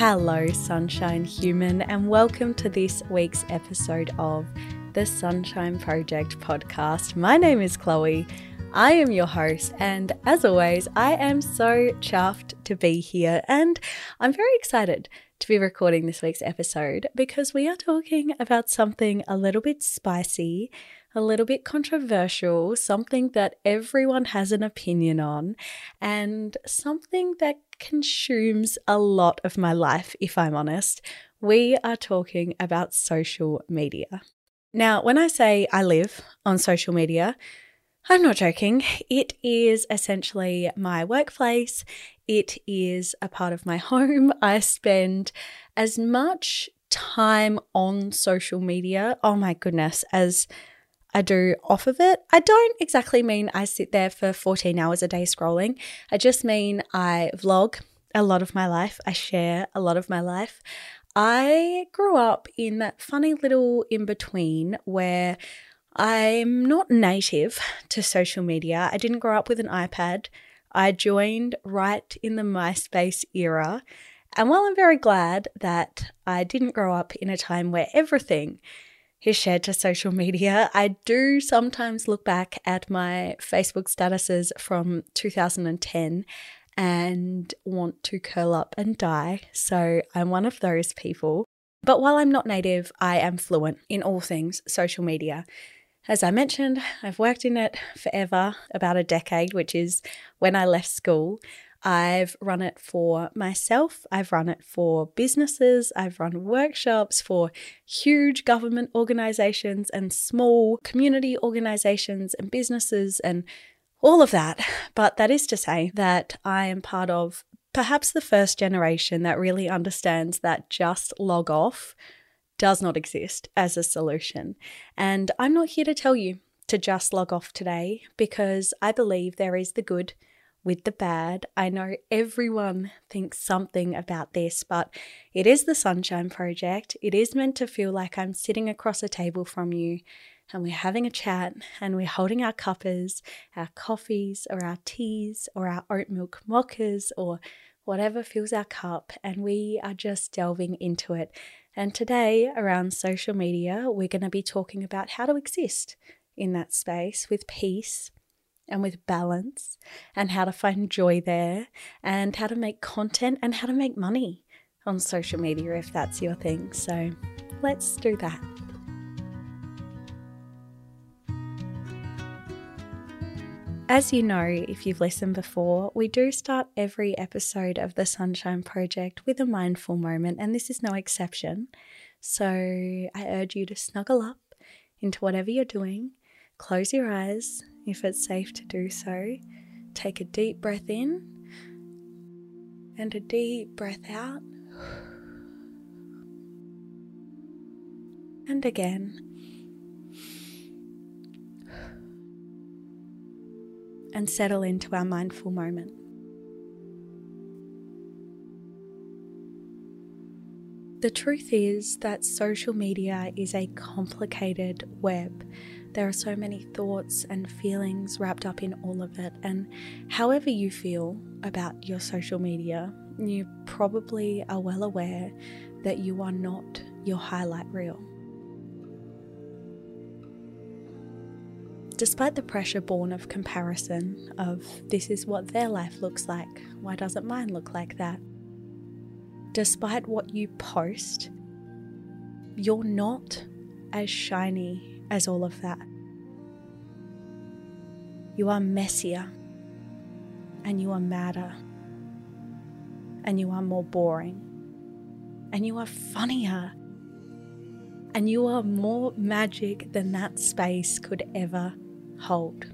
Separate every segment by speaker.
Speaker 1: Hello, Sunshine Human, and welcome to this week's episode of the Sunshine Project podcast. My name is Chloe. I am your host, and as always, I am so chuffed to be here, and I'm very excited to be recording this week's episode because we are talking about something a little bit spicy, a little bit controversial, something that everyone has an opinion on, and something that consumes a lot of my life, if I'm honest. We are talking about social media. Now, when I say I live on social media, I'm not joking. It is essentially my workplace. It is a part of my home. I spend as much time on social media, oh my goodness, as I do off of it. I don't exactly mean I sit there for 14 hours a day scrolling. I just mean I vlog a lot of my life, I share a lot of my life. I grew up in that funny little in between where I'm not native to social media. I didn't grow up with an iPad. I joined right in the MySpace era. And while I'm very glad that I didn't grow up in a time where everything is shared to social media, I do sometimes look back at my Facebook statuses from 2010 and want to curl up and die. So I'm one of those people. But while I'm not native, I am fluent in all things social media. As I mentioned, I've worked in it forever, about a decade, which is when I left school. I've run it for myself, I've run it for businesses, I've run workshops for huge government organizations and small community organizations and businesses and all of that. But that is to say that I am part of perhaps the first generation that really understands that just log off does not exist as a solution. And I'm not here to tell you to just log off today because I believe there is the good with the bad. I know everyone thinks something about this, but it is the Sunshine Project. It is meant to feel like I'm sitting across a table from you and we're having a chat and we're holding our cuppers, our coffees or our teas or our oat milk mockers, or whatever fills our cup, and we are just delving into it and today, around social media, we're going to be talking about how to exist in that space with peace and with balance, and how to find joy there, and how to make content and how to make money on social media if that's your thing. So let's do that. As you know, if you've listened before, we do start every episode of the Sunshine Project with a mindful moment, and this is no exception. So I urge you to snuggle up into whatever you're doing, close your eyes if it's safe to do so, take a deep breath in and a deep breath out, and again. and settle into our mindful moment. The truth is that social media is a complicated web. There are so many thoughts and feelings wrapped up in all of it, and however you feel about your social media, you probably are well aware that you are not your highlight reel. Despite the pressure born of comparison, of this is what their life looks like, why doesn't mine look like that? Despite what you post, you're not as shiny as all of that. You are messier, and you are madder, and you are more boring, and you are funnier, and you are more magic than that space could ever hold.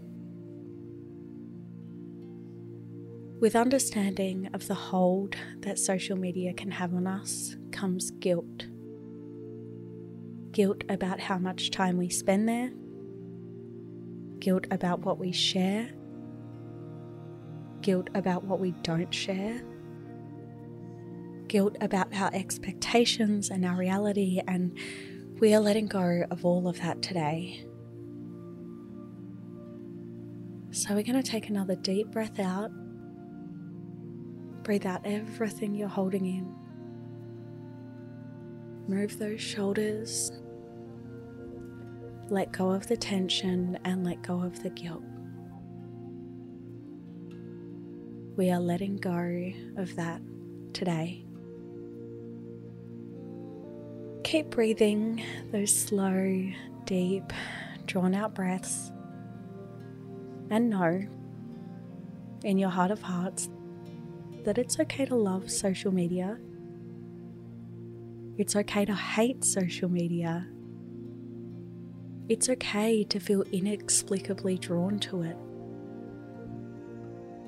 Speaker 1: With understanding of the hold that social media can have on us comes guilt. Guilt about how much time we spend there, guilt about what we share, guilt about what we don't share, guilt about our expectations and our reality, and we are letting go of all of that today so we're going to take another deep breath out. Breathe out everything you're holding in. Move those shoulders. Let go of the tension and let go of the guilt. We are letting go of that today. Keep breathing those slow, deep, drawn out breaths. And know in your heart of hearts that it's okay to love social media. It's okay to hate social media. It's okay to feel inexplicably drawn to it.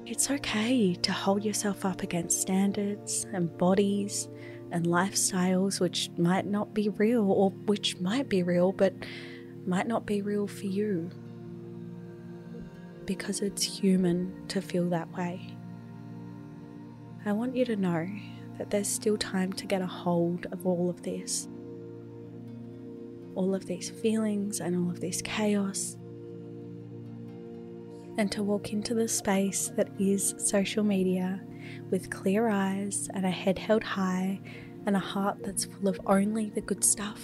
Speaker 1: It's okay to hold yourself up against standards and bodies and lifestyles which might not be real or which might be real but might not be real for you. Because it's human to feel that way. I want you to know that there's still time to get a hold of all of this. All of these feelings and all of this chaos. And to walk into the space that is social media with clear eyes and a head held high and a heart that's full of only the good stuff.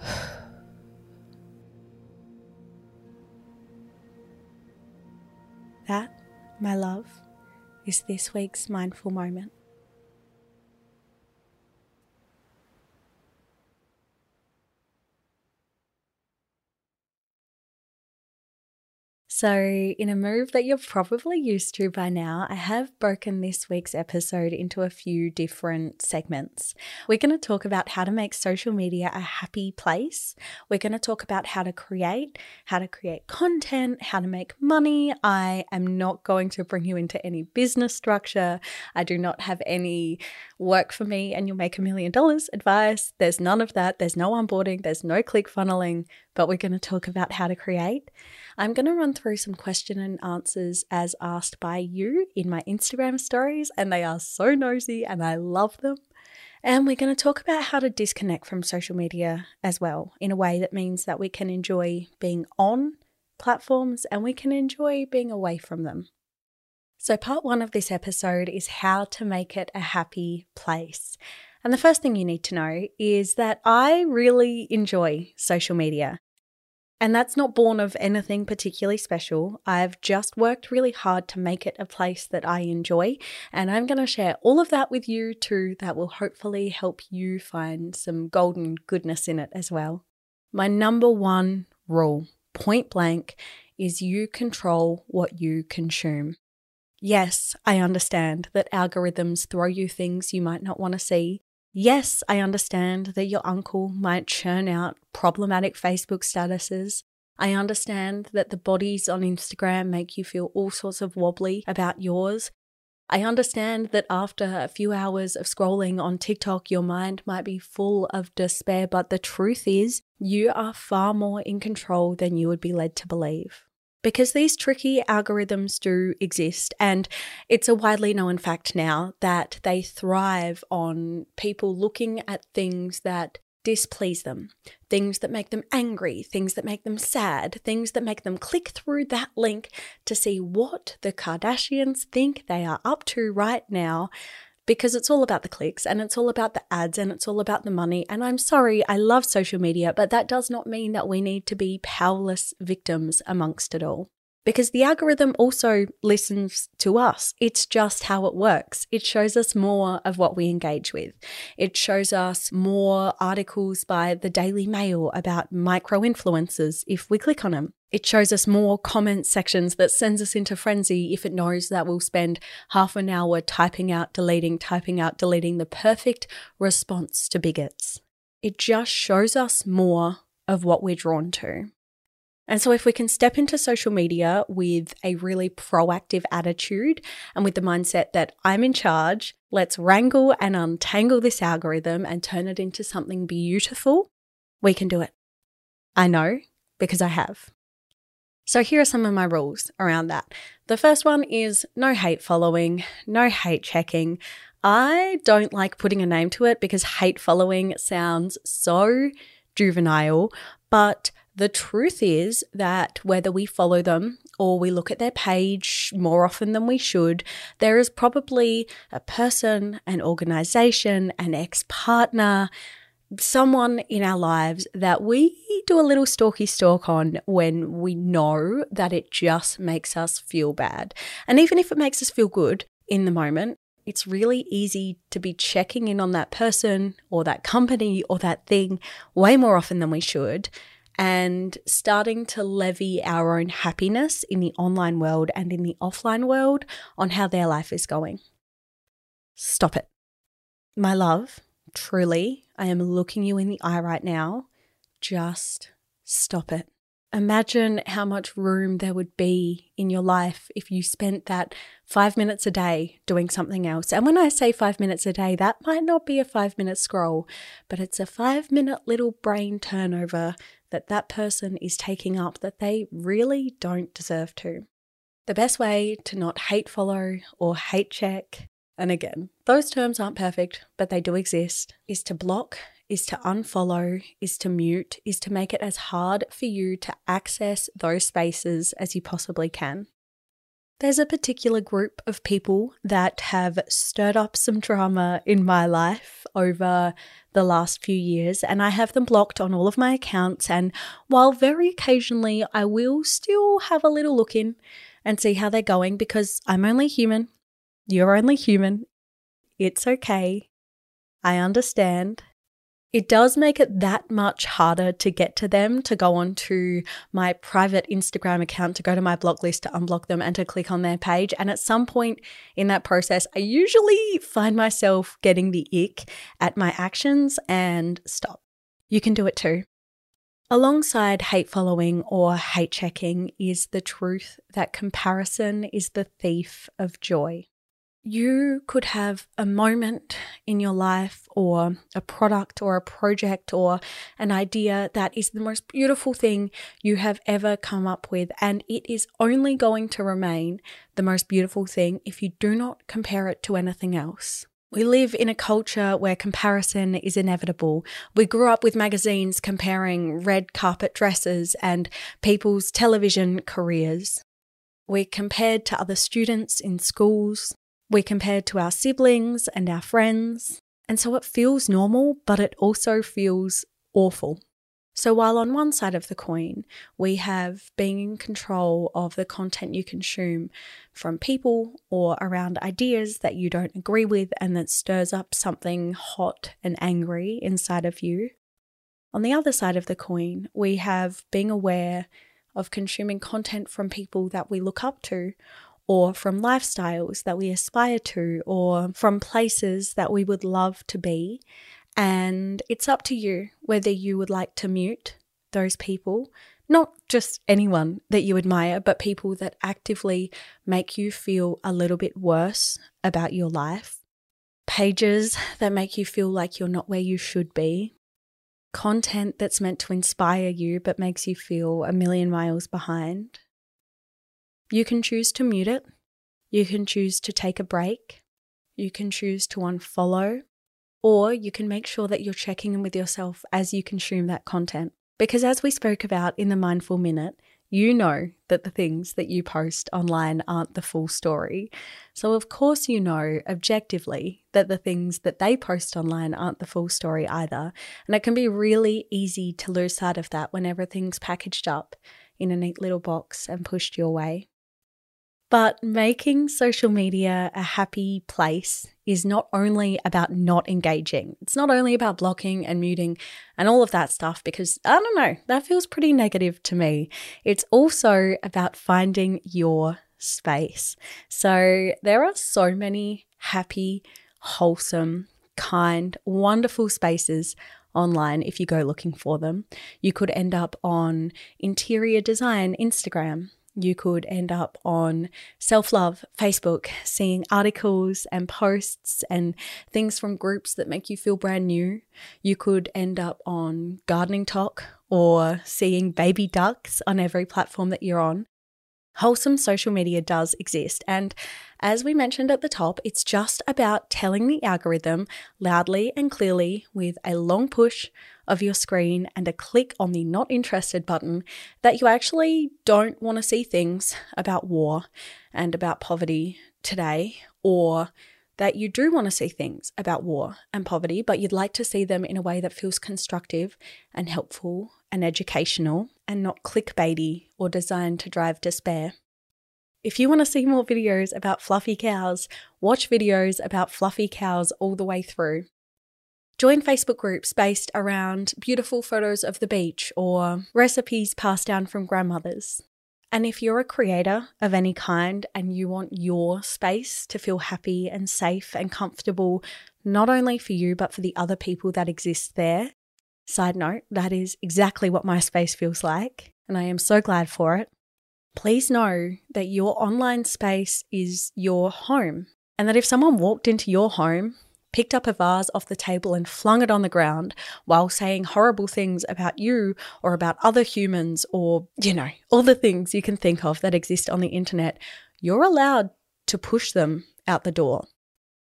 Speaker 1: That, my love, is this week's mindful moment. So, in a move that you're probably used to by now, I have broken this week's episode into a few different segments. We're going to talk about how to make social media a happy place. We're going to talk about how to create, how to create content, how to make money. I am not going to bring you into any business structure. I do not have any work for me and you'll make a million dollars advice. There's none of that. There's no onboarding, there's no click funneling, but we're going to talk about how to create. I'm going to run through some question and answers as asked by you in my Instagram stories, and they are so nosy and I love them. And we're going to talk about how to disconnect from social media as well in a way that means that we can enjoy being on platforms and we can enjoy being away from them. So, part one of this episode is how to make it a happy place. And the first thing you need to know is that I really enjoy social media. And that's not born of anything particularly special. I've just worked really hard to make it a place that I enjoy. And I'm going to share all of that with you too, that will hopefully help you find some golden goodness in it as well. My number one rule, point blank, is you control what you consume. Yes, I understand that algorithms throw you things you might not want to see, Yes, I understand that your uncle might churn out problematic Facebook statuses. I understand that the bodies on Instagram make you feel all sorts of wobbly about yours. I understand that after a few hours of scrolling on TikTok, your mind might be full of despair, but the truth is, you are far more in control than you would be led to believe because these tricky algorithms do exist. And it's a widely known fact now that they thrive on people looking at things that displease them, things that make them angry, things that make them sad, things that make them click through that link to see what the Kardashians think they are up to right now because it's all about the clicks and it's all about the ads and it's all about the money. And I'm sorry, I love social media, but that does not mean that we need to be powerless victims amongst it all because the algorithm also listens to us. It's just how it works. It shows us more of what we engage with. It shows us more articles by the Daily Mail about micro influencers if we click on them. It shows us more comment sections that sends us into frenzy if it knows that we'll spend half an hour typing out, deleting, typing out, deleting the perfect response to bigots. It just shows us more of what we're drawn to. And so, if we can step into social media with a really proactive attitude and with the mindset that I'm in charge, let's wrangle and untangle this algorithm and turn it into something beautiful, we can do it. I know because I have. So, here are some of my rules around that. The first one is no hate following, no hate checking. I don't like putting a name to it because hate following sounds so juvenile, but The truth is that whether we follow them or we look at their page more often than we should, there is probably a person, an organization, an ex partner, someone in our lives that we do a little stalky stalk on when we know that it just makes us feel bad. And even if it makes us feel good in the moment, it's really easy to be checking in on that person or that company or that thing way more often than we should and starting to levy our own happiness in the online world and in the offline world on how their life is going. Stop it. My love, truly, I am looking you in the eye right now. Just stop it. Imagine how much room there would be in your life if you spent that five minutes a day doing something else. And when I say five minutes a day, that might not be a five minute scroll, but it's a five minute little brain turnover that that person is taking up that they really don't deserve to. The best way to not hate follow or hate check, and again, those terms aren't perfect, but they do exist, is to block, is to unfollow, is to mute, is to make it as hard for you to access those spaces as you possibly can. There's a particular group of people that have stirred up some drama in my life over the last few years, and I have them blocked on all of my accounts. And while very occasionally I will still have a little look in and see how they're going because I'm only human, you're only human, it's okay. I understand. It does make it that much harder to get to them, to go onto my private Instagram account, to go to my block list, to unblock them, and to click on their page. And at some point in that process, I usually find myself getting the ick at my actions and stop. You can do it too. Alongside hate following or hate checking is the truth that comparison is the thief of joy you could have a moment in your life or a product or a project or an idea that is the most beautiful thing you have ever come up with. And it is only going to remain the most beautiful thing if you do not compare it to anything else. We live in a culture where comparison is inevitable. We grew up with magazines comparing red carpet dresses and people's television careers. We're compared to other students in schools, we compared to our siblings and our friends. And so it feels normal, but it also feels awful. So, while on one side of the coin, we have being in control of the content you consume from people or around ideas that you don't agree with and that stirs up something hot and angry inside of you, on the other side of the coin, we have being aware of consuming content from people that we look up to or from lifestyles that we aspire to, or from places that we would love to be. And it's up to you whether you would like to mute those people, not just anyone that you admire, but people that actively make you feel a little bit worse about your life, pages that make you feel like you're not where you should be, content that's meant to inspire you but makes you feel a million miles behind. You can choose to mute it. You can choose to take a break. You can choose to unfollow. Or you can make sure that you're checking in with yourself as you consume that content. Because as we spoke about in the Mindful Minute, you know that the things that you post online aren't the full story. So, of course, you know objectively that the things that they post online aren't the full story either. And it can be really easy to lose sight of that when everything's packaged up in a neat little box and pushed your way. But making social media a happy place is not only about not engaging, it's not only about blocking and muting and all of that stuff, because I don't know, that feels pretty negative to me. It's also about finding your space. So there are so many happy, wholesome, kind, wonderful spaces online if you go looking for them. You could end up on interior design Instagram you could end up on self love Facebook, seeing articles and posts and things from groups that make you feel brand new. You could end up on gardening talk or seeing baby ducks on every platform that you're on. Wholesome social media does exist. And as we mentioned at the top, it's just about telling the algorithm loudly and clearly with a long push of your screen and a click on the not interested button that you actually don't want to see things about war and about poverty today, or that you do want to see things about war and poverty, but you'd like to see them in a way that feels constructive and helpful and educational and not clickbaity or designed to drive despair. If you want to see more videos about fluffy cows, watch videos about fluffy cows all the way through. Join Facebook groups based around beautiful photos of the beach or recipes passed down from grandmothers. And if you're a creator of any kind and you want your space to feel happy and safe and comfortable, not only for you, but for the other people that exist there, side note, that is exactly what my space feels like. And I am so glad for it. Please know that your online space is your home. And that if someone walked into your home picked up a vase off the table and flung it on the ground while saying horrible things about you or about other humans or, you know, all the things you can think of that exist on the internet, you're allowed to push them out the door.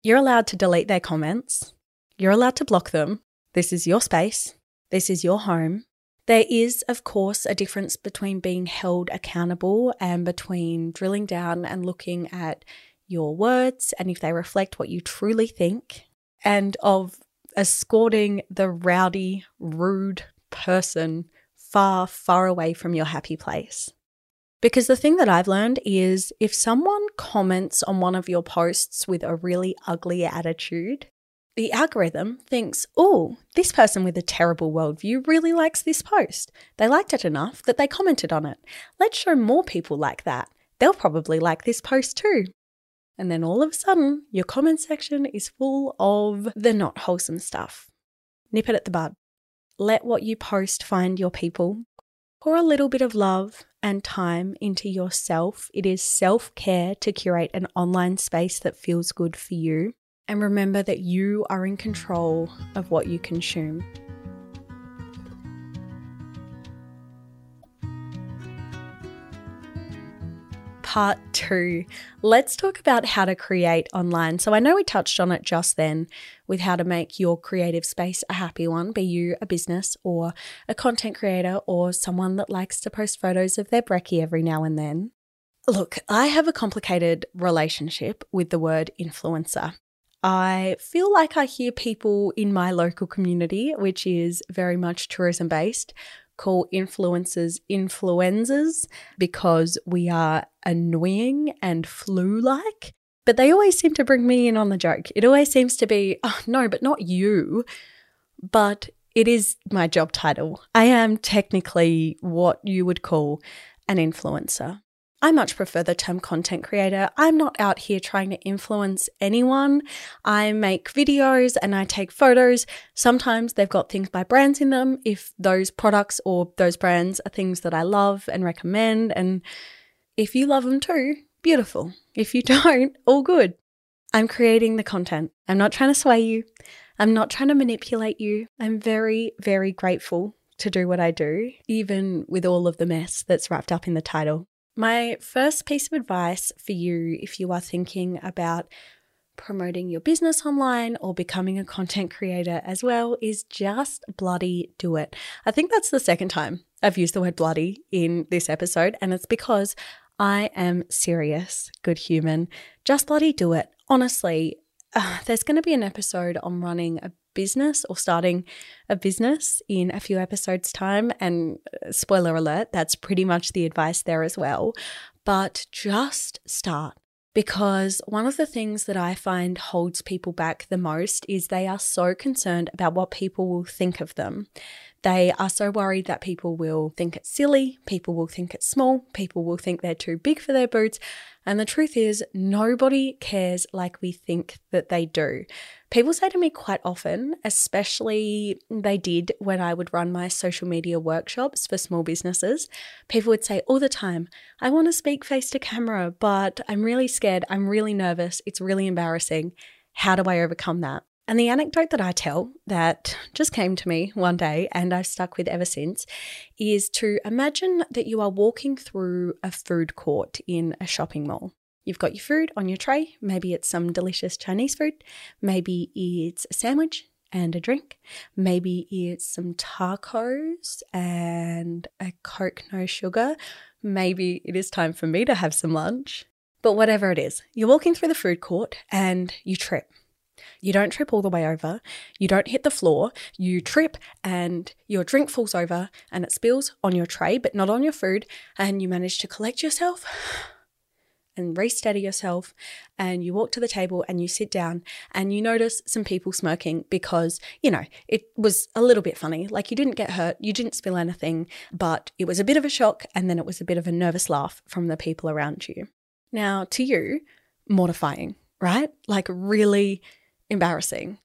Speaker 1: You're allowed to delete their comments. You're allowed to block them. This is your space. This is your home. There is, of course, a difference between being held accountable and between drilling down and looking at your words and if they reflect what you truly think and of escorting the rowdy, rude person far, far away from your happy place. Because the thing that I've learned is if someone comments on one of your posts with a really ugly attitude, the algorithm thinks, oh, this person with a terrible worldview really likes this post. They liked it enough that they commented on it. Let's show more people like that. They'll probably like this post too. And then all of a sudden, your comment section is full of the not wholesome stuff. Nip it at the bud. Let what you post find your people. Pour a little bit of love and time into yourself. It is self care to curate an online space that feels good for you. And remember that you are in control of what you consume. part two. Let's talk about how to create online. So, I know we touched on it just then with how to make your creative space a happy one, be you a business or a content creator or someone that likes to post photos of their brekkie every now and then. Look, I have a complicated relationship with the word influencer. I feel like I hear people in my local community, which is very much tourism based, call influencers influenzas because we are annoying and flu like. But they always seem to bring me in on the joke. It always seems to be, oh, no, but not you. But it is my job title. I am technically what you would call an influencer. I much prefer the term content creator. I'm not out here trying to influence anyone. I make videos and I take photos. Sometimes they've got things by brands in them. If those products or those brands are things that I love and recommend, and if you love them too, beautiful. If you don't, all good. I'm creating the content. I'm not trying to sway you. I'm not trying to manipulate you. I'm very, very grateful to do what I do, even with all of the mess that's wrapped up in the title. My first piece of advice for you, if you are thinking about promoting your business online or becoming a content creator as well, is just bloody do it. I think that's the second time I've used the word bloody in this episode, and it's because I am serious, good human. Just bloody do it. Honestly, uh, there's going to be an episode on running a business or starting a business in a few episodes' time. And uh, spoiler alert, that's pretty much the advice there as well. But just start. Because one of the things that I find holds people back the most is they are so concerned about what people will think of them. They are so worried that people will think it's silly, people will think it's small, people will think they're too big for their boots. And the truth is, nobody cares like we think that they do. People say to me quite often, especially they did when I would run my social media workshops for small businesses, people would say all the time, I want to speak face to camera, but I'm really scared. I'm really nervous. It's really embarrassing. How do I overcome that? And the anecdote that I tell that just came to me one day and I've stuck with ever since is to imagine that you are walking through a food court in a shopping mall. You've got your food on your tray. Maybe it's some delicious Chinese food. Maybe it's a sandwich and a drink. Maybe it's some tacos and a Coke no sugar. Maybe it is time for me to have some lunch. But whatever it is, you're walking through the food court and you trip you don't trip all the way over. You don't hit the floor. You trip and your drink falls over and it spills on your tray, but not on your food. And you manage to collect yourself and re-steady yourself and you walk to the table and you sit down and you notice some people smirking because you know it was a little bit funny like you didn't get hurt you didn't spill anything but it was a bit of a shock and then it was a bit of a nervous laugh from the people around you now to you mortifying right like really embarrassing.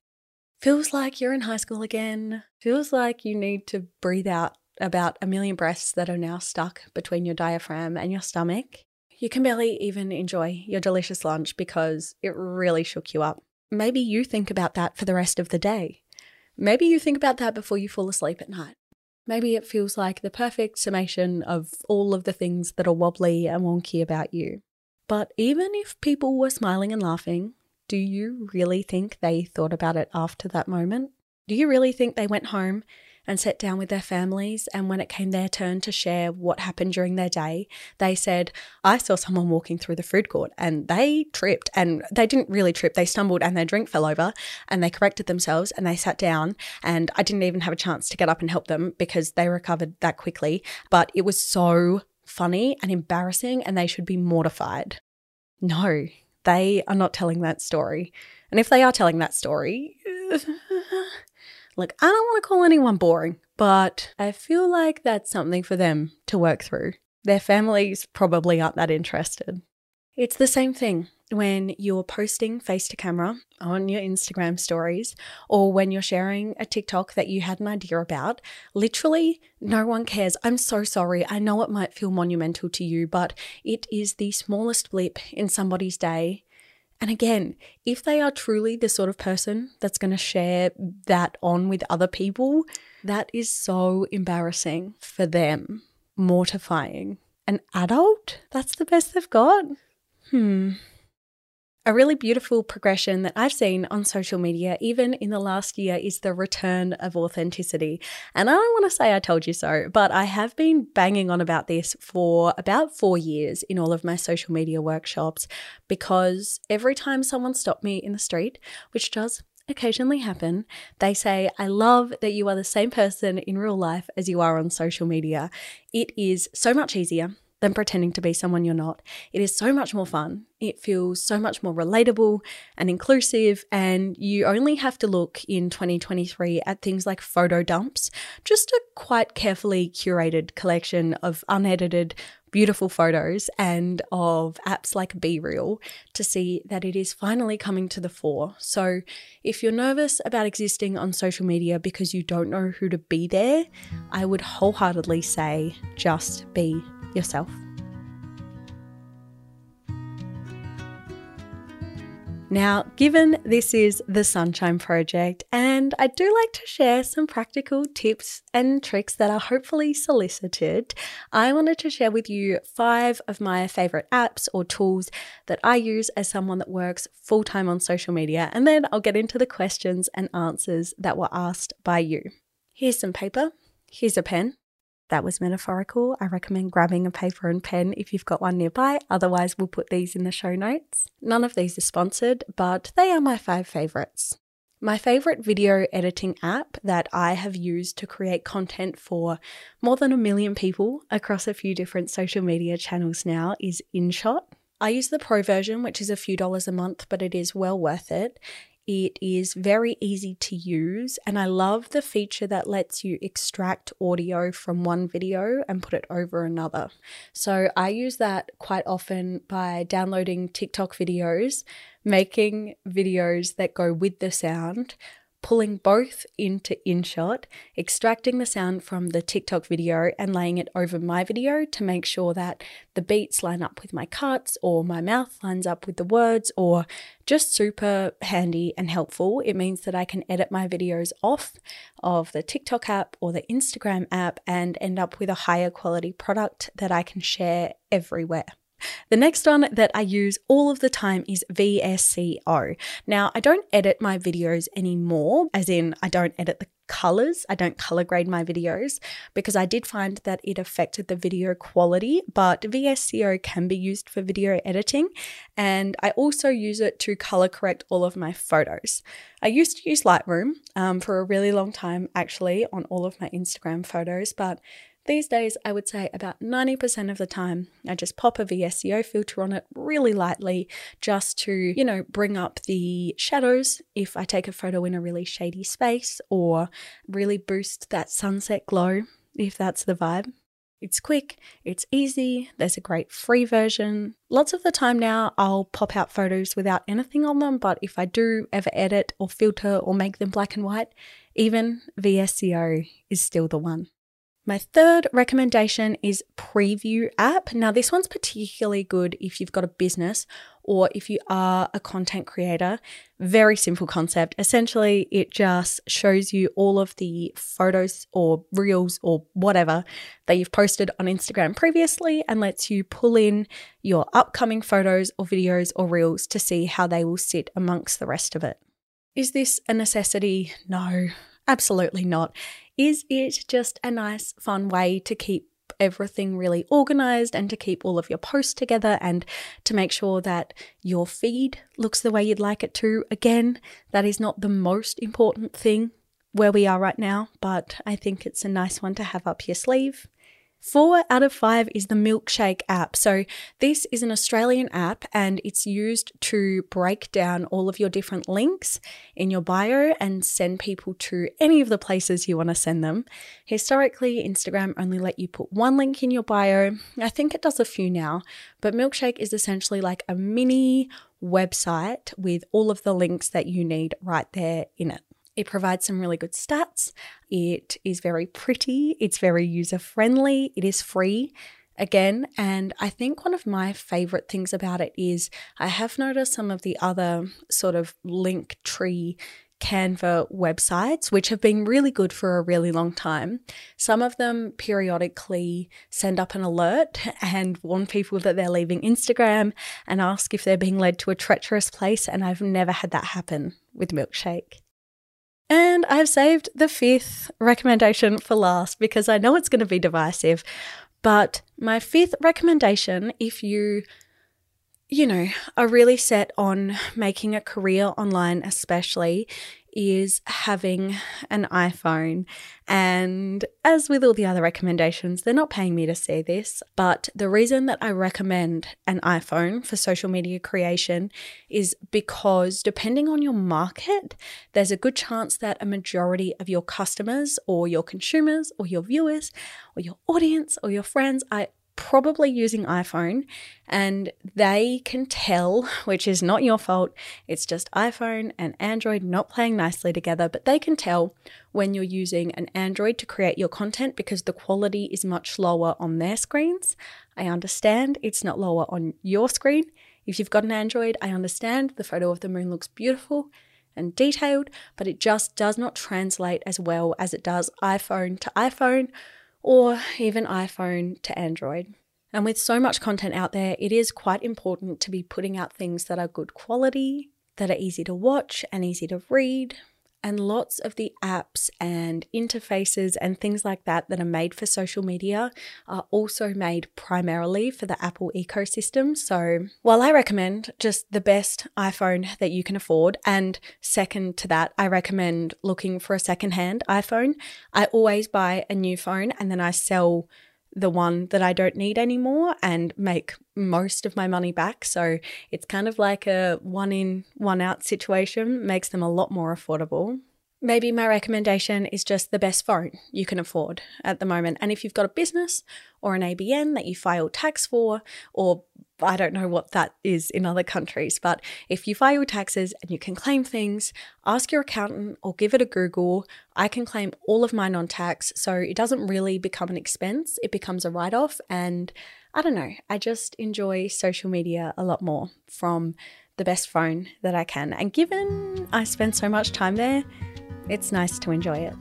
Speaker 1: Feels like you're in high school again. Feels like you need to breathe out about a million breaths that are now stuck between your diaphragm and your stomach. You can barely even enjoy your delicious lunch because it really shook you up. Maybe you think about that for the rest of the day. Maybe you think about that before you fall asleep at night. Maybe it feels like the perfect summation of all of the things that are wobbly and wonky about you. But even if people were smiling and laughing, do you really think they thought about it after that moment? Do you really think they went home and sat down with their families and when it came their turn to share what happened during their day, they said, I saw someone walking through the food court and they tripped and they didn't really trip, they stumbled and their drink fell over and they corrected themselves and they sat down and I didn't even have a chance to get up and help them because they recovered that quickly. But it was so funny and embarrassing and they should be mortified. No, they are not telling that story. And if they are telling that story, like, I don't want to call anyone boring, but I feel like that's something for them to work through. Their families probably aren't that interested. It's the same thing when you're posting face to camera on your Instagram stories or when you're sharing a TikTok that you had an idea about, literally no one cares. I'm so sorry. I know it might feel monumental to you, but it is the smallest blip in somebody's day. And again, if they are truly the sort of person that's going to share that on with other people, that is so embarrassing for them, mortifying. An adult? That's the best they've got? Hmm. A really beautiful progression that I've seen on social media, even in the last year, is the return of authenticity. And I don't want to say I told you so, but I have been banging on about this for about four years in all of my social media workshops because every time someone stopped me in the street, which does occasionally happen, they say, I love that you are the same person in real life as you are on social media. It is so much easier than pretending to be someone you're not. It is so much more fun. It feels so much more relatable and inclusive. And you only have to look in 2023 at things like photo dumps, just a quite carefully curated collection of unedited, beautiful photos and of apps like BeReal to see that it is finally coming to the fore. So, if you're nervous about existing on social media because you don't know who to be there, I would wholeheartedly say just be yourself. Now, given this is the Sunshine Project, and I do like to share some practical tips and tricks that are hopefully solicited, I wanted to share with you five of my favorite apps or tools that I use as someone that works full time on social media, and then I'll get into the questions and answers that were asked by you. Here's some paper, here's a pen, that was metaphorical. I recommend grabbing a paper and pen if you've got one nearby. Otherwise, we'll put these in the show notes. None of these are sponsored, but they are my five favorites. My favorite video editing app that I have used to create content for more than a million people across a few different social media channels now is InShot. I use the pro version, which is a few dollars a month, but it is well worth it. It is very easy to use, and I love the feature that lets you extract audio from one video and put it over another. So I use that quite often by downloading TikTok videos, making videos that go with the sound, pulling both into InShot, extracting the sound from the TikTok video and laying it over my video to make sure that the beats line up with my cuts or my mouth lines up with the words or just super handy and helpful. It means that I can edit my videos off of the TikTok app or the Instagram app and end up with a higher quality product that I can share everywhere. The next one that I use all of the time is VSCO. Now, I don't edit my videos anymore, as in, I don't edit the colors. I don't color grade my videos because I did find that it affected the video quality, but VSCO can be used for video editing. And I also use it to color correct all of my photos. I used to use Lightroom um, for a really long time, actually, on all of my Instagram photos, but these days, I would say about 90% of the time, I just pop a VSCO filter on it really lightly just to, you know, bring up the shadows if I take a photo in a really shady space or really boost that sunset glow if that's the vibe. It's quick, it's easy, there's a great free version. Lots of the time now, I'll pop out photos without anything on them, but if I do ever edit or filter or make them black and white, even VSCO is still the one. My third recommendation is Preview app. Now, this one's particularly good if you've got a business or if you are a content creator. Very simple concept. Essentially, it just shows you all of the photos or reels or whatever that you've posted on Instagram previously and lets you pull in your upcoming photos or videos or reels to see how they will sit amongst the rest of it. Is this a necessity? No, absolutely not. Is it just a nice, fun way to keep everything really organized and to keep all of your posts together and to make sure that your feed looks the way you'd like it to? Again, that is not the most important thing where we are right now, but I think it's a nice one to have up your sleeve. Four out of five is the Milkshake app. So, this is an Australian app and it's used to break down all of your different links in your bio and send people to any of the places you want to send them. Historically, Instagram only let you put one link in your bio. I think it does a few now, but Milkshake is essentially like a mini website with all of the links that you need right there in it. It provides some really good stats. It is very pretty. It's very user friendly. It is free again. And I think one of my favorite things about it is I have noticed some of the other sort of Linktree Canva websites, which have been really good for a really long time. Some of them periodically send up an alert and warn people that they're leaving Instagram and ask if they're being led to a treacherous place. And I've never had that happen with Milkshake. And I've saved the fifth recommendation for last because I know it's going to be divisive. But my fifth recommendation, if you you know, are really set on making a career online, especially, is having an iPhone. And as with all the other recommendations, they're not paying me to say this, but the reason that I recommend an iPhone for social media creation is because depending on your market, there's a good chance that a majority of your customers or your consumers or your viewers or your audience or your friends are probably using iPhone and they can tell, which is not your fault, it's just iPhone and Android not playing nicely together, but they can tell when you're using an Android to create your content because the quality is much lower on their screens. I understand it's not lower on your screen. If you've got an Android, I understand the photo of the moon looks beautiful and detailed, but it just does not translate as well as it does iPhone to iPhone or even iPhone to Android. And with so much content out there, it is quite important to be putting out things that are good quality, that are easy to watch and easy to read, and lots of the apps and interfaces and things like that that are made for social media are also made primarily for the Apple ecosystem. So, while I recommend just the best iPhone that you can afford, and second to that, I recommend looking for a secondhand iPhone, I always buy a new phone and then I sell the one that I don't need anymore and make most of my money back. So it's kind of like a one in, one out situation, makes them a lot more affordable. Maybe my recommendation is just the best phone you can afford at the moment. And if you've got a business or an ABN that you file tax for, or I don't know what that is in other countries, but if you file taxes and you can claim things, ask your accountant or give it a Google. I can claim all of mine on tax, so it doesn't really become an expense, it becomes a write off. And I don't know, I just enjoy social media a lot more from the best phone that I can. And given I spend so much time there, it's nice to enjoy it.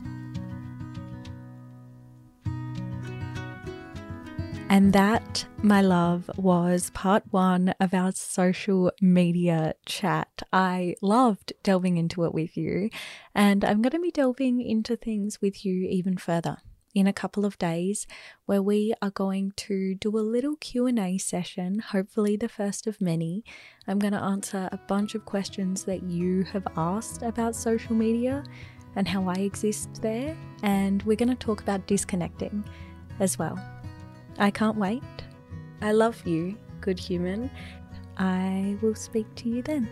Speaker 1: And that, my love, was part one of our social media chat. I loved delving into it with you, and I'm going to be delving into things with you even further in a couple of days where we are going to do a little Q&A session, hopefully the first of many. I'm going to answer a bunch of questions that you have asked about social media and how I exist there, and we're going to talk about disconnecting as well. I can't wait. I love you, good human. I will speak to you then.